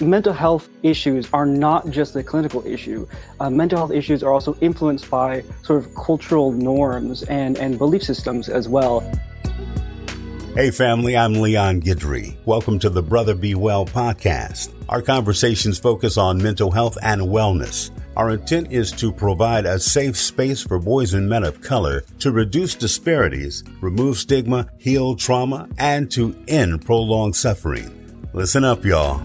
mental health issues are not just a clinical issue. Uh, mental health issues are also influenced by sort of cultural norms and, and belief systems as well. Hey, family, I'm Leon Guidry. Welcome to the Brother Be Well podcast. Our conversations focus on mental health and wellness. Our intent is to provide a safe space for boys and men of color to reduce disparities, remove stigma, heal trauma, and to end prolonged suffering. Listen up, y'all.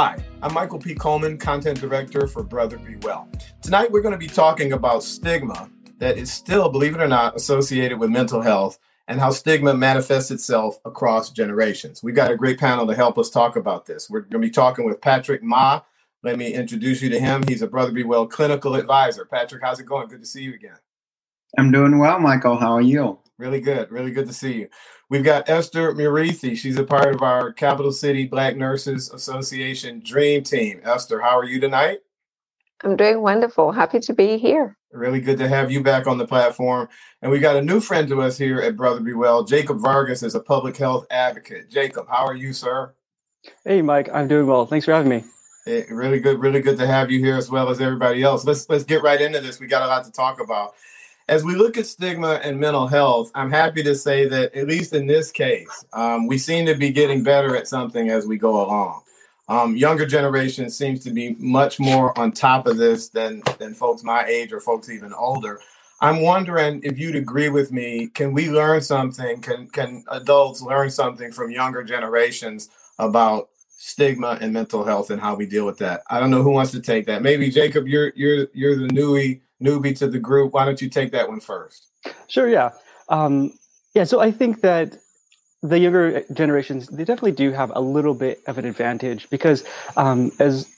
Hi, I'm Michael P. Coleman, Content Director for Brother Be Well. Tonight we're going to be talking about stigma that is still, believe it or not, associated with mental health and how stigma manifests itself across generations. We've got a great panel to help us talk about this. We're going to be talking with Patrick Ma. Let me introduce you to him. He's a Brother Be Well clinical advisor. Patrick, how's it going? Good to see you again. I'm doing well, Michael. How are you? Really good. Really good to see you. We've got Esther Muriithi. She's a part of our Capitol City Black Nurses Association Dream Team. Esther, how are you tonight? I'm doing wonderful. Happy to be here. Really good to have you back on the platform. And we got a new friend to us here at Brother Be Well. Jacob Vargas is a public health advocate. Jacob, how are you, sir? Hey, Mike. I'm doing well. Thanks for having me. Hey, really good, really good to have you here as well as everybody else. Let's let's get right into this. We got a lot to talk about. As we look at stigma and mental health, I'm happy to say that at least in this case, um, we seem to be getting better at something as we go along. Um, younger generation seems to be much more on top of this than than folks my age or folks even older. I'm wondering if you'd agree with me. Can we learn something? Can can adults learn something from younger generations about stigma and mental health and how we deal with that? I don't know who wants to take that. Maybe Jacob, you're you're you're the newbie newbie to the group. Why don't you take that one first? Sure. Yeah. Um, yeah. So I think that the younger generations they definitely do have a little bit of an advantage because um, as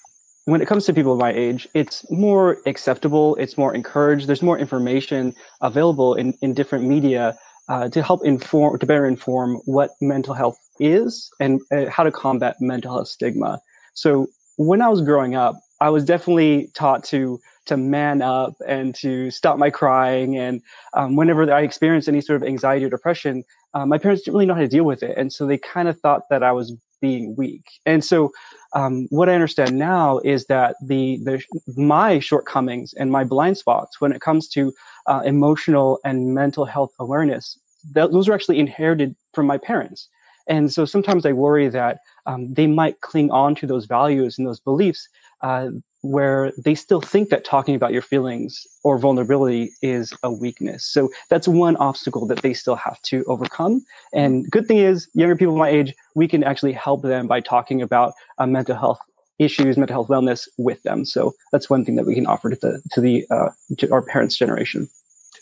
when it comes to people my age, it's more acceptable, it's more encouraged, there's more information available in, in different media uh, to help inform, to better inform what mental health is and uh, how to combat mental health stigma. So when I was growing up, I was definitely taught to to man up and to stop my crying. And um, whenever I experienced any sort of anxiety or depression, uh, my parents didn't really know how to deal with it, and so they kind of thought that I was being weak. And so, um, what I understand now is that the the my shortcomings and my blind spots when it comes to uh, emotional and mental health awareness, those are actually inherited from my parents. And so sometimes I worry that um, they might cling on to those values and those beliefs uh, where they still think that talking about your feelings or vulnerability is a weakness. So that's one obstacle that they still have to overcome. And good thing is, younger people my age, we can actually help them by talking about uh, mental health issues, mental health wellness with them. So that's one thing that we can offer to the to the uh, to our parents' generation.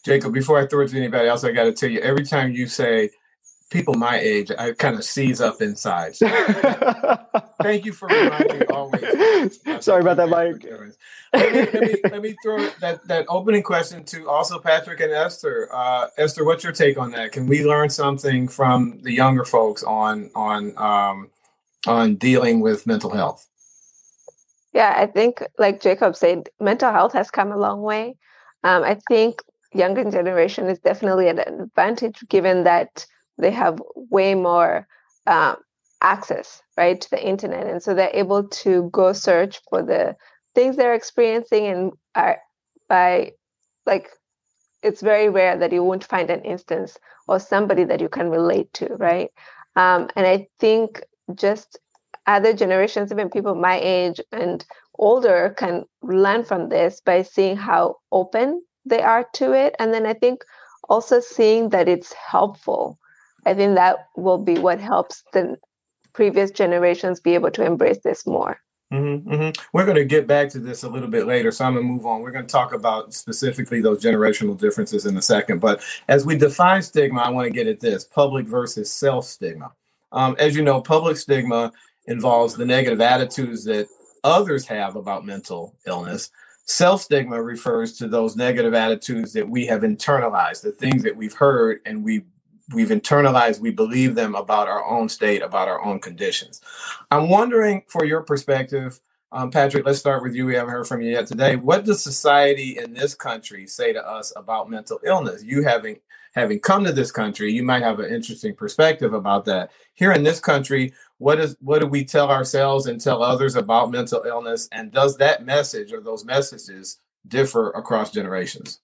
Jacob, before I throw it to anybody else, I got to tell you, every time you say people my age, I kind of seize up inside. So, thank you for reminding me always. Sorry about that, Mike. Let me, let, me, let me, throw that, that opening question to also Patrick and Esther. Uh, Esther, what's your take on that? Can we learn something from the younger folks on on um, on dealing with mental health? Yeah, I think, like Jacob said, mental health has come a long way. Um, I think younger generation is definitely an advantage given that they have way more um, access right to the internet and so they're able to go search for the things they're experiencing and are by like it's very rare that you won't find an instance or somebody that you can relate to right? Um, and i think just other generations even people my age and older can learn from this by seeing how open they are to it and then i think also seeing that it's helpful I think that will be what helps the previous generations be able to embrace this more. Mm-hmm, mm-hmm. We're going to get back to this a little bit later, so I'm going to move on. We're going to talk about specifically those generational differences in a second. But as we define stigma, I want to get at this public versus self stigma. Um, as you know, public stigma involves the negative attitudes that others have about mental illness. Self stigma refers to those negative attitudes that we have internalized, the things that we've heard and we we've internalized we believe them about our own state about our own conditions. I'm wondering for your perspective um, patrick let's start with you. We haven't heard from you yet today. What does society in this country say to us about mental illness? You having having come to this country you might have an interesting perspective about that. Here in this country what is what do we tell ourselves and tell others about mental illness? And does that message or those messages differ across generations?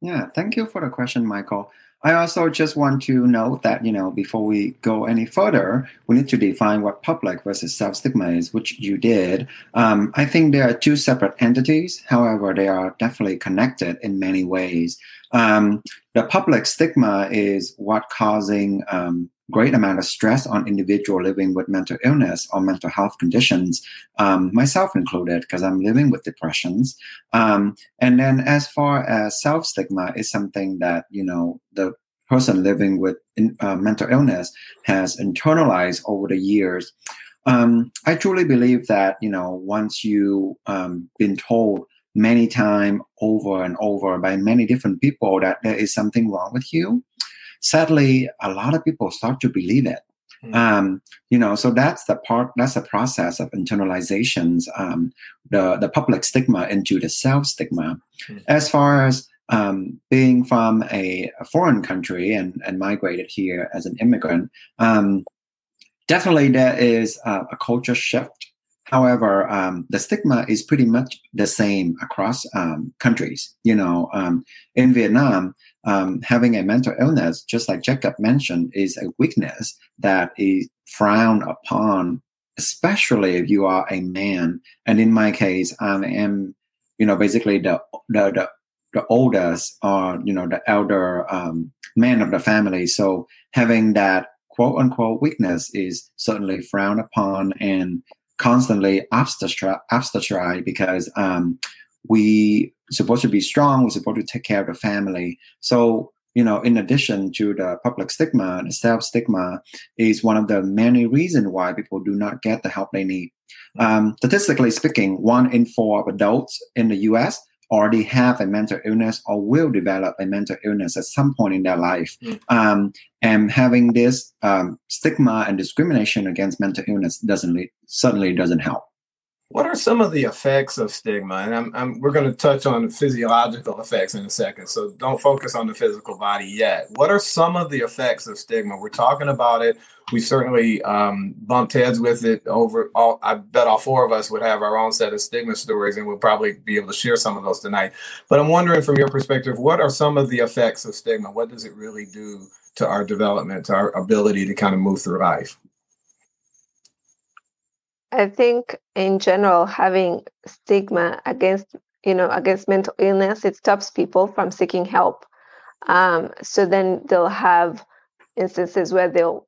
Yeah thank you for the question michael I also just want to note that, you know, before we go any further, we need to define what public versus self stigma is, which you did. Um, I think there are two separate entities. However, they are definitely connected in many ways. Um, the public stigma is what causing um, great amount of stress on individual living with mental illness or mental health conditions, um, myself included, because I'm living with depressions. Um, and then as far as self stigma is something that you know the person living with in, uh, mental illness has internalized over the years. Um, I truly believe that you know once you um, been told many times over and over by many different people that there is something wrong with you sadly, a lot of people start to believe it. Mm. Um, you know, so that's the part. That's the process of internalizations, um, the the public stigma into the self stigma. Mm. As far as um, being from a, a, foreign country and, and migrated here as an immigrant, um, definitely there is a, a culture shift. However, um, the stigma is pretty much the same across um, countries. You know, um, in Vietnam, um, having a mental illness, just like Jacob mentioned, is a weakness that is frowned upon, especially if you are a man. And in my case, I am, you know, basically the the the, the oldest or you know the elder um, man of the family. So having that quote unquote weakness is certainly frowned upon and constantly obstetric because um, we supposed to be strong. We're supposed to take care of the family. So, you know, in addition to the public stigma, the self stigma is one of the many reasons why people do not get the help they need. Um, statistically speaking, one in four of adults in the US already have a mental illness or will develop a mental illness at some point in their life. Mm. Um, and having this um, stigma and discrimination against mental illness doesn't certainly doesn't help. What are some of the effects of stigma? And I'm, I'm, we're going to touch on the physiological effects in a second, so don't focus on the physical body yet. What are some of the effects of stigma? We're talking about it. We certainly um, bumped heads with it over. All, I bet all four of us would have our own set of stigma stories, and we'll probably be able to share some of those tonight. But I'm wondering, from your perspective, what are some of the effects of stigma? What does it really do to our development, to our ability to kind of move through life? I think in general, having stigma against you know against mental illness, it stops people from seeking help. Um, so then they'll have instances where they'll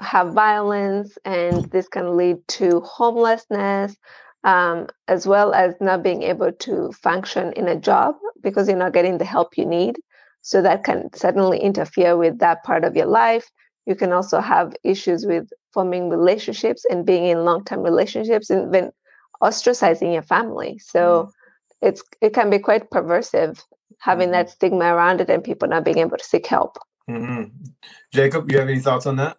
have violence, and this can lead to homelessness, um, as well as not being able to function in a job because you're not getting the help you need. So that can certainly interfere with that part of your life. You can also have issues with forming relationships and being in long-term relationships and then ostracizing your family so mm it's it can be quite perversive having mm-hmm. that stigma around it and people not being able to seek help mm-hmm. jacob you have any thoughts on that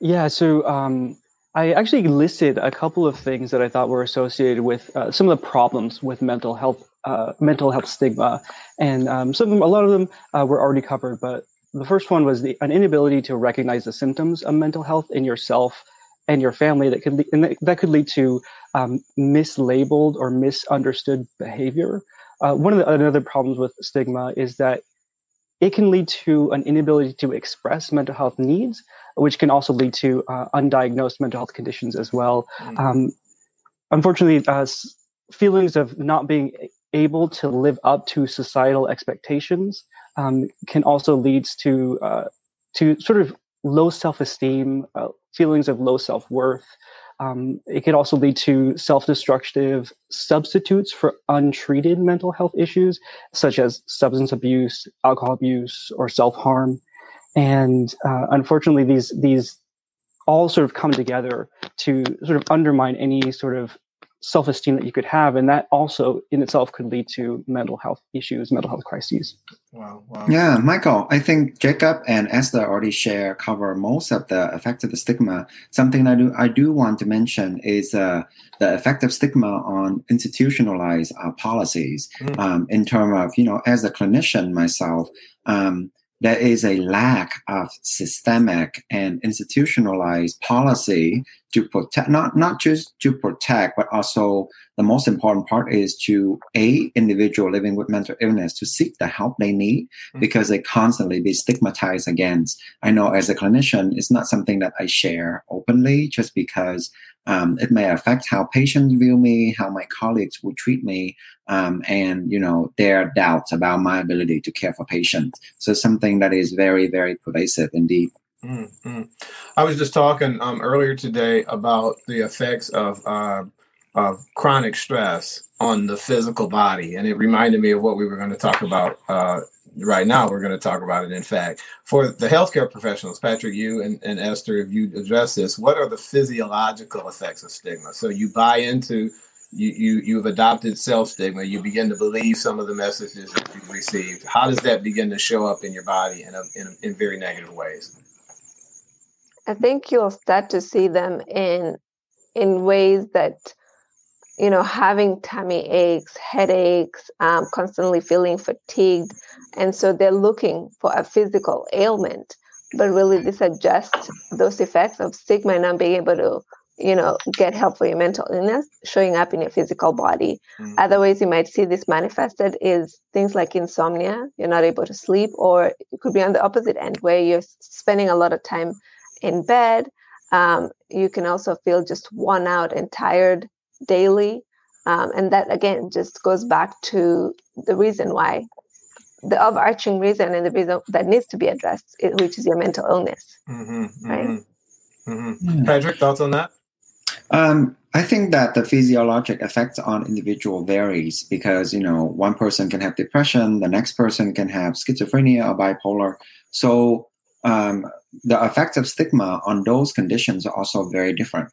yeah so um, I actually listed a couple of things that I thought were associated with uh, some of the problems with mental health, uh, mental health stigma, and um, some of them, a lot of them uh, were already covered. But the first one was the, an inability to recognize the symptoms of mental health in yourself and your family that could lead, and that could lead to um, mislabeled or misunderstood behavior. Uh, one of the other problems with stigma is that it can lead to an inability to express mental health needs, which can also lead to uh, undiagnosed mental health conditions as well. Mm-hmm. Um, unfortunately, uh, feelings of not being able to live up to societal expectations um, can also lead to uh, to sort of low self-esteem, uh, feelings of low self-worth. Um, it can also lead to self-destructive substitutes for untreated mental health issues, such as substance abuse, alcohol abuse, or self-harm. And uh, unfortunately, these these all sort of come together to sort of undermine any sort of self-esteem that you could have and that also in itself could lead to mental health issues mental health crises wow, wow. yeah michael i think jacob and esther already share cover most of the effect of the stigma something i do i do want to mention is uh, the effect of stigma on institutionalized uh, policies mm. um, in terms of you know as a clinician myself um, there is a lack of systemic and institutionalized policy to protect not not just to protect but also the most important part is to a individual living with mental illness to seek the help they need mm-hmm. because they constantly be stigmatized against i know as a clinician it's not something that i share openly just because um, it may affect how patients view me how my colleagues will treat me um, and you know their doubts about my ability to care for patients so something that is very very pervasive indeed mm-hmm. i was just talking um, earlier today about the effects of uh, of chronic stress on the physical body. And it reminded me of what we were going to talk about uh, right now. We're going to talk about it, in fact. For the healthcare professionals, Patrick, you and, and Esther, if you address this, what are the physiological effects of stigma? So you buy into you, you you've adopted self stigma you begin to believe some of the messages that you've received how does that begin to show up in your body in, a, in, in very negative ways i think you'll start to see them in in ways that you know, having tummy aches, headaches, um, constantly feeling fatigued. And so they're looking for a physical ailment. But really, this adjusts those effects of stigma and not being able to, you know, get help for your mental illness showing up in your physical body. Mm. Other ways you might see this manifested is things like insomnia, you're not able to sleep, or it could be on the opposite end where you're spending a lot of time in bed. Um, you can also feel just worn out and tired daily. Um, and that again just goes back to the reason why the overarching reason and the reason that needs to be addressed, which is your mental illness. Mm-hmm, right. Mm-hmm, mm-hmm. Patrick, thoughts on that? Um, I think that the physiologic effects on individual varies because you know one person can have depression, the next person can have schizophrenia or bipolar. So um, the effects of stigma on those conditions are also very different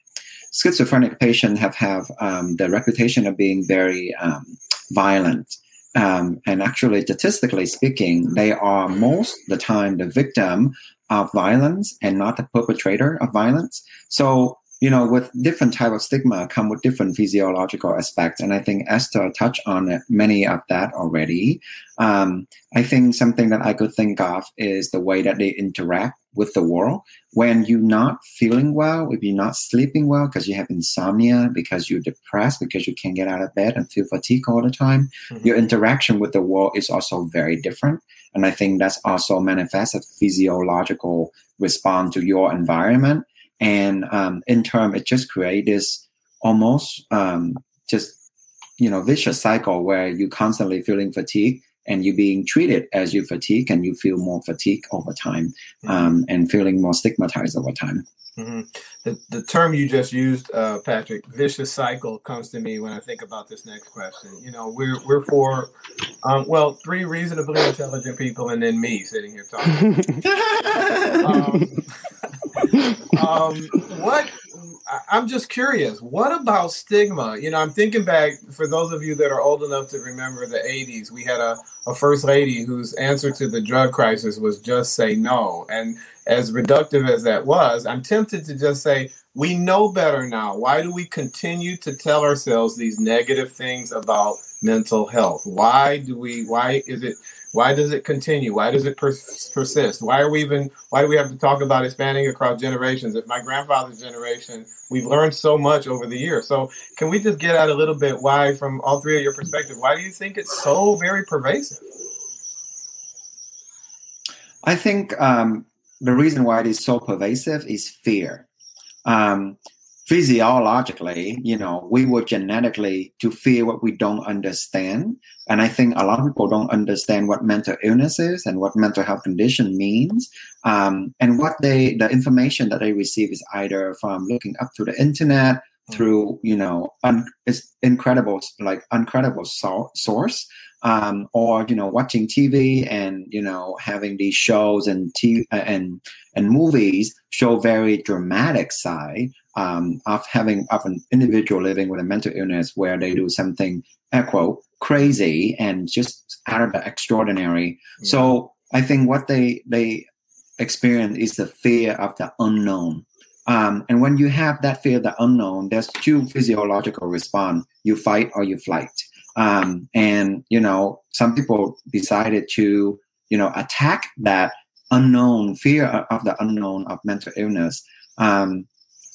schizophrenic patients have have um, the reputation of being very um, violent. Um, and actually, statistically speaking, they are most the time the victim of violence and not the perpetrator of violence. So you know, with different type of stigma come with different physiological aspects. And I think Esther touched on many of that already. Um, I think something that I could think of is the way that they interact with the world. When you're not feeling well, if you're not sleeping well because you have insomnia, because you're depressed, because you can't get out of bed and feel fatigue all the time, mm-hmm. your interaction with the world is also very different. And I think that's also manifests a physiological response to your environment and um, in turn it just creates this almost um, just you know vicious cycle where you're constantly feeling fatigue and you're being treated as you fatigue and you feel more fatigue over time mm-hmm. um, and feeling more stigmatized over time mm-hmm. the, the term you just used uh, patrick vicious cycle comes to me when i think about this next question you know we're we're for um, well three reasonably intelligent people and then me sitting here talking um, um, what I'm just curious. What about stigma? You know, I'm thinking back for those of you that are old enough to remember the 80s. We had a, a first lady whose answer to the drug crisis was just say no. And as reductive as that was, I'm tempted to just say, we know better now. Why do we continue to tell ourselves these negative things about mental health? Why do we, why is it why does it continue? Why does it pers- persist? Why are we even? Why do we have to talk about expanding across generations? If my grandfather's generation, we've learned so much over the years. So can we just get at a little bit why, from all three of your perspective, why do you think it's so very pervasive? I think um, the reason why it is so pervasive is fear. Um, physiologically, you know, we were genetically to fear what we don't understand. And I think a lot of people don't understand what mental illness is and what mental health condition means. Um, and what they, the information that they receive is either from looking up to the internet, mm. through, you know, un, it's incredible, like incredible so- source. Um, or you know watching TV and you know having these shows and TV and and movies show very dramatic side um, of having of an individual living with a mental illness where they do something quote crazy and just out of the extraordinary. Mm-hmm. So I think what they they experience is the fear of the unknown. Um, and when you have that fear of the unknown, there's two physiological response: you fight or you flight. Um, and you know, some people decided to you know attack that unknown fear of the unknown of mental illness. Um,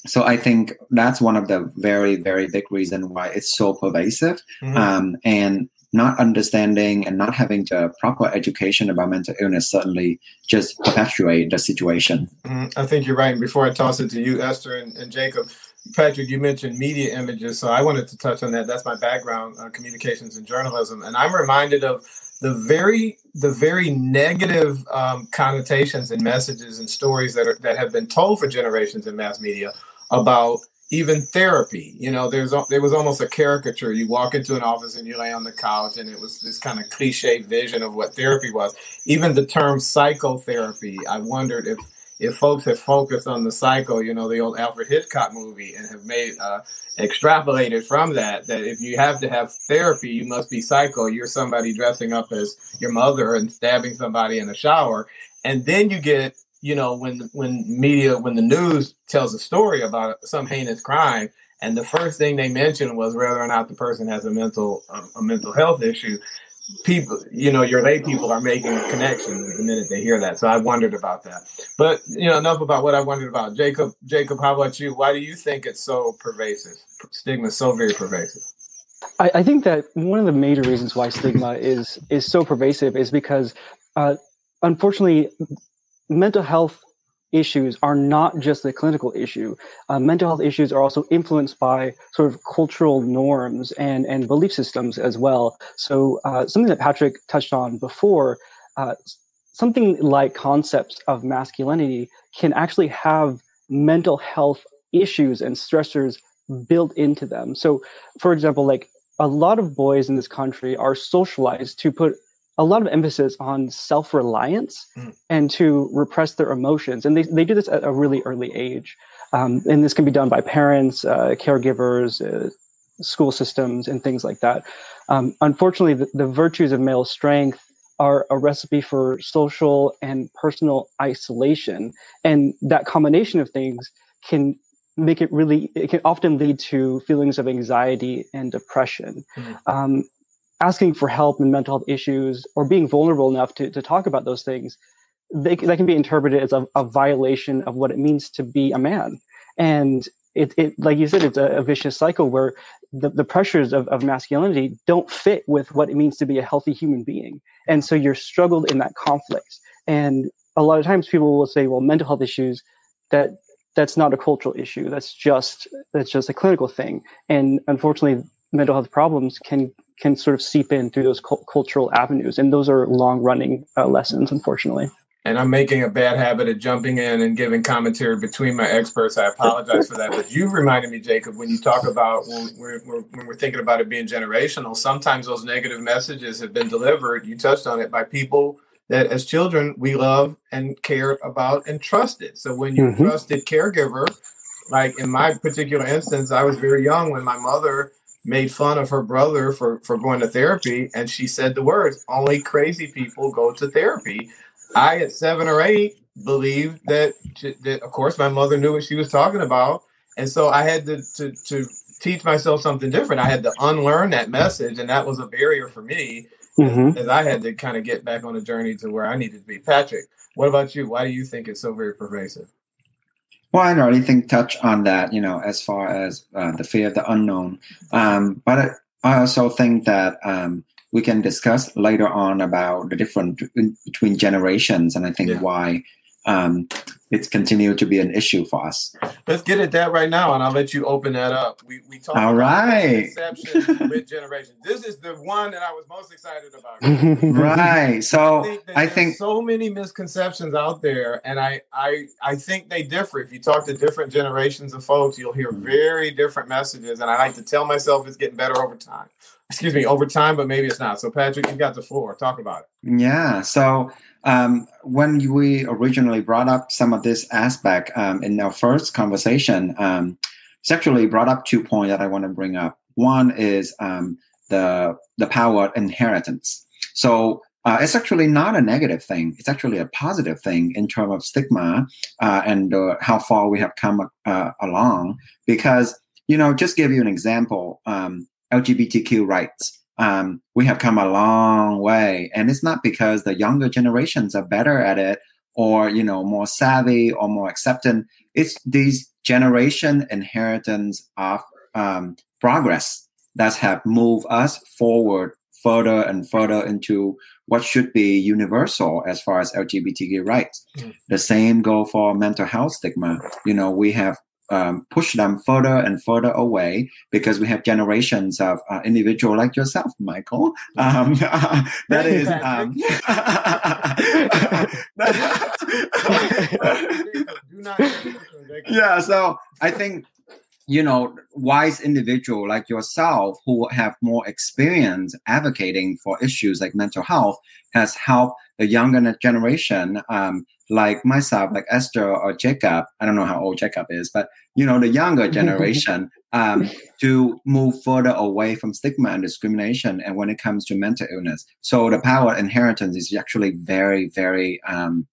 so I think that's one of the very very big reason why it's so pervasive. Mm-hmm. Um, and not understanding and not having the proper education about mental illness certainly just perpetuate the situation. Mm, I think you're right. And before I toss it to you, Esther and, and, Jacob, Patrick, you mentioned media images, so I wanted to touch on that. That's my background, uh, communications and journalism, and I'm reminded of the very the very negative um, connotations and messages and stories that are that have been told for generations in mass media about even therapy you know there's there was almost a caricature. You walk into an office and you lay on the couch and it was this kind of cliche vision of what therapy was. Even the term psychotherapy i wondered if if folks have focused on the psycho you know the old alfred hitchcock movie and have made uh, extrapolated from that that if you have to have therapy you must be psycho. You're somebody dressing up as your mother and stabbing somebody in a shower. And then you get you know, when when media, when the news tells a story about some heinous crime, and the first thing they mention was whether or not the person has a mental a, a mental health issue. People, you know, your lay people are making a connection the minute they hear that. So I wondered about that. But you know, enough about what I wondered about. Jacob, Jacob, how about you? Why do you think it's so pervasive? Stigma so very pervasive. I, I, think that one of the major reasons why stigma is is so pervasive is because uh, unfortunately mental health issues are not just a clinical issue. Uh, mental health issues are also influenced by sort of cultural norms and, and belief systems as well. So, uh, something that Patrick touched on before, uh, something like concepts of masculinity can actually have mental health issues and stressors built into them. So, for example, like a lot of boys in this country are socialized to put a lot of emphasis on self-reliance mm. and to repress their emotions and they, they do this at a really early age um, and this can be done by parents uh, caregivers uh, school systems and things like that um, unfortunately the, the, virtues of male strength are a recipe for social and personal isolation and that combination of things can make it really it can often lead to feelings of anxiety and depression mm. um, asking for help in mental health issues or being vulnerable enough to, to talk about those things, they, that can be interpreted as a, a violation of what it means to be a man. And it, it like you said, it's a, a vicious cycle where the, the pressures of, of masculinity don't fit with what it means to be a healthy human being. And so you're struggled in that conflict. And a lot of times people will say, well, mental health issues, that that's not a cultural issue. That's just that's just a clinical thing. And unfortunately, mental health problems can can sort of seep in through those cu- cultural avenues, and those are long running uh, lessons, unfortunately. And I'm making a bad habit of jumping in and giving commentary between my experts. I apologize for that. But you've reminded me, Jacob, when you talk about when we're, when we're thinking about it being generational, sometimes those negative messages have been delivered. You touched on it by people that as children we love and cared about and trusted. So when you mm-hmm. trusted caregiver, like in my particular instance, I was very young when my mother made fun of her brother for for going to therapy and she said the words only crazy people go to therapy. I at seven or eight believed that, that of course my mother knew what she was talking about and so i had to, to to teach myself something different. I had to unlearn that message and that was a barrier for me mm-hmm. as i had to kind of get back on a journey to where i needed to be. Patrick what about you? Why do you think it's so very pervasive well, I don't really think touch on that, you know, as far as uh, the fear of the unknown. Um, but I also think that um, we can discuss later on about the difference between generations, and I think yeah. why um, it's continued to be an issue for us. Let's get at that right now, and I'll let you open that up. We we talked all right with generation. This is the one that I was most excited about. right. So I think, I think so many misconceptions out there, and I I I think they differ. If you talk to different generations of folks, you'll hear very different messages, and I like to tell myself it's getting better over time. Excuse me, over time, but maybe it's not. So Patrick, you got the floor. Talk about it. Yeah. So um, when we originally brought up some of this aspect um, in our first conversation, um, sexually brought up two points that I want to bring up. One is um, the the power inheritance. So uh, it's actually not a negative thing. It's actually a positive thing in terms of stigma uh, and uh, how far we have come uh, along. Because you know, just give you an example, um, LGBTQ rights um, we have come a long way. And it's not because the younger generations are better at it or you know more savvy or more acceptant it's these generation inheritance of um, progress that have moved us forward further and further into what should be universal as far as LGBTQ rights. Mm. The same go for mental health stigma. You know, we have um, pushed them further and further away because we have generations of uh, individual like yourself, Michael. Um, that is, um, yeah. So I think you know, wise individual like yourself who have more experience advocating for issues like mental health has helped the younger generation, um, like myself, like Esther or Jacob. I don't know how old Jacob is, but you know, the younger generation um, to move further away from stigma and discrimination. And when it comes to mental illness, so the power inheritance is actually very, very um,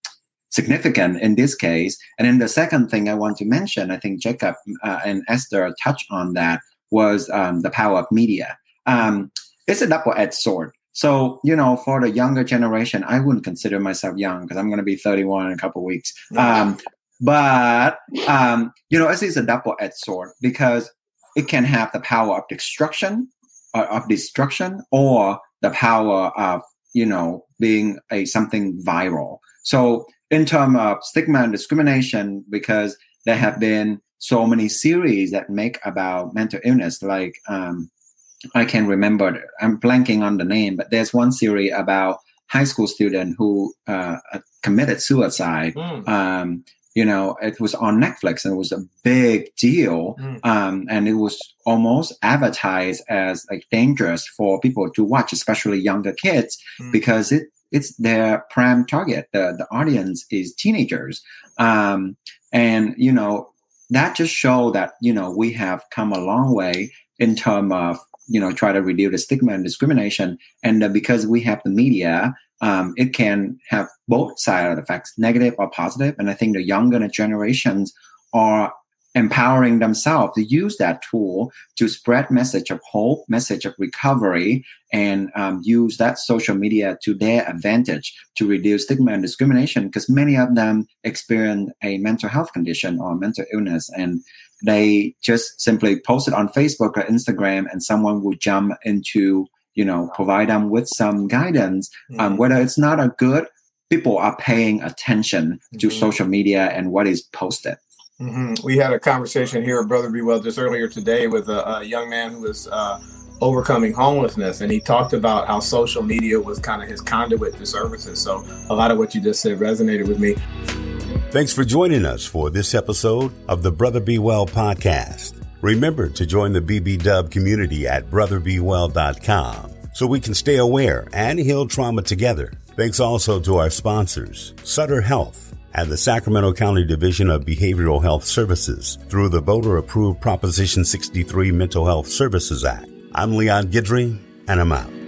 significant in this case. And then the second thing I want to mention, I think Jacob uh, and Esther touched on that, was um, the power of media. Um, it's a double-edged sword. So, you know, for the younger generation, I wouldn't consider myself young because I'm going to be 31 in a couple weeks. Um, but, um, you know, it's a double-edged sword because it can have the power of destruction, uh, of destruction, or the power of, you know, being a something viral. So in terms of stigma and discrimination, because there have been so many series that make about mental illness, like um, I can remember, I'm blanking on the name, but there's one series about high school student who uh, committed suicide. Mm. Um, you know, it was on Netflix and it was a big deal. Mm. Um, and it was almost advertised as like dangerous for people to watch, especially younger kids, mm. because it it's their prime target. The, the audience is teenagers. Um, and, you know, that just show that, you know, we have come a long way in terms of, you know, try to reduce the stigma and discrimination. And uh, because we have the media, um, it can have both side of the effects, negative or positive. And I think the younger generations are empowering themselves to use that tool to spread message of hope message of recovery and um, use that social media to their advantage to reduce stigma and discrimination because many of them experience a mental health condition or mental illness and they just simply post it on facebook or instagram and someone will jump into you know provide them with some guidance um, mm-hmm. um, whether it's not a good people are paying attention to mm-hmm. social media and what is posted Mm-hmm. We had a conversation here at Brother Be Well just earlier today with a, a young man who was uh, overcoming homelessness, and he talked about how social media was kind of his conduit to services. So a lot of what you just said resonated with me. Thanks for joining us for this episode of the Brother Be Well podcast. Remember to join the BB Dub community at brotherbewell.com so we can stay aware and heal trauma together. Thanks also to our sponsors, Sutter Health and the Sacramento County Division of Behavioral Health Services through the voter approved Proposition 63 Mental Health Services Act. I'm Leon Guidry, and I'm out.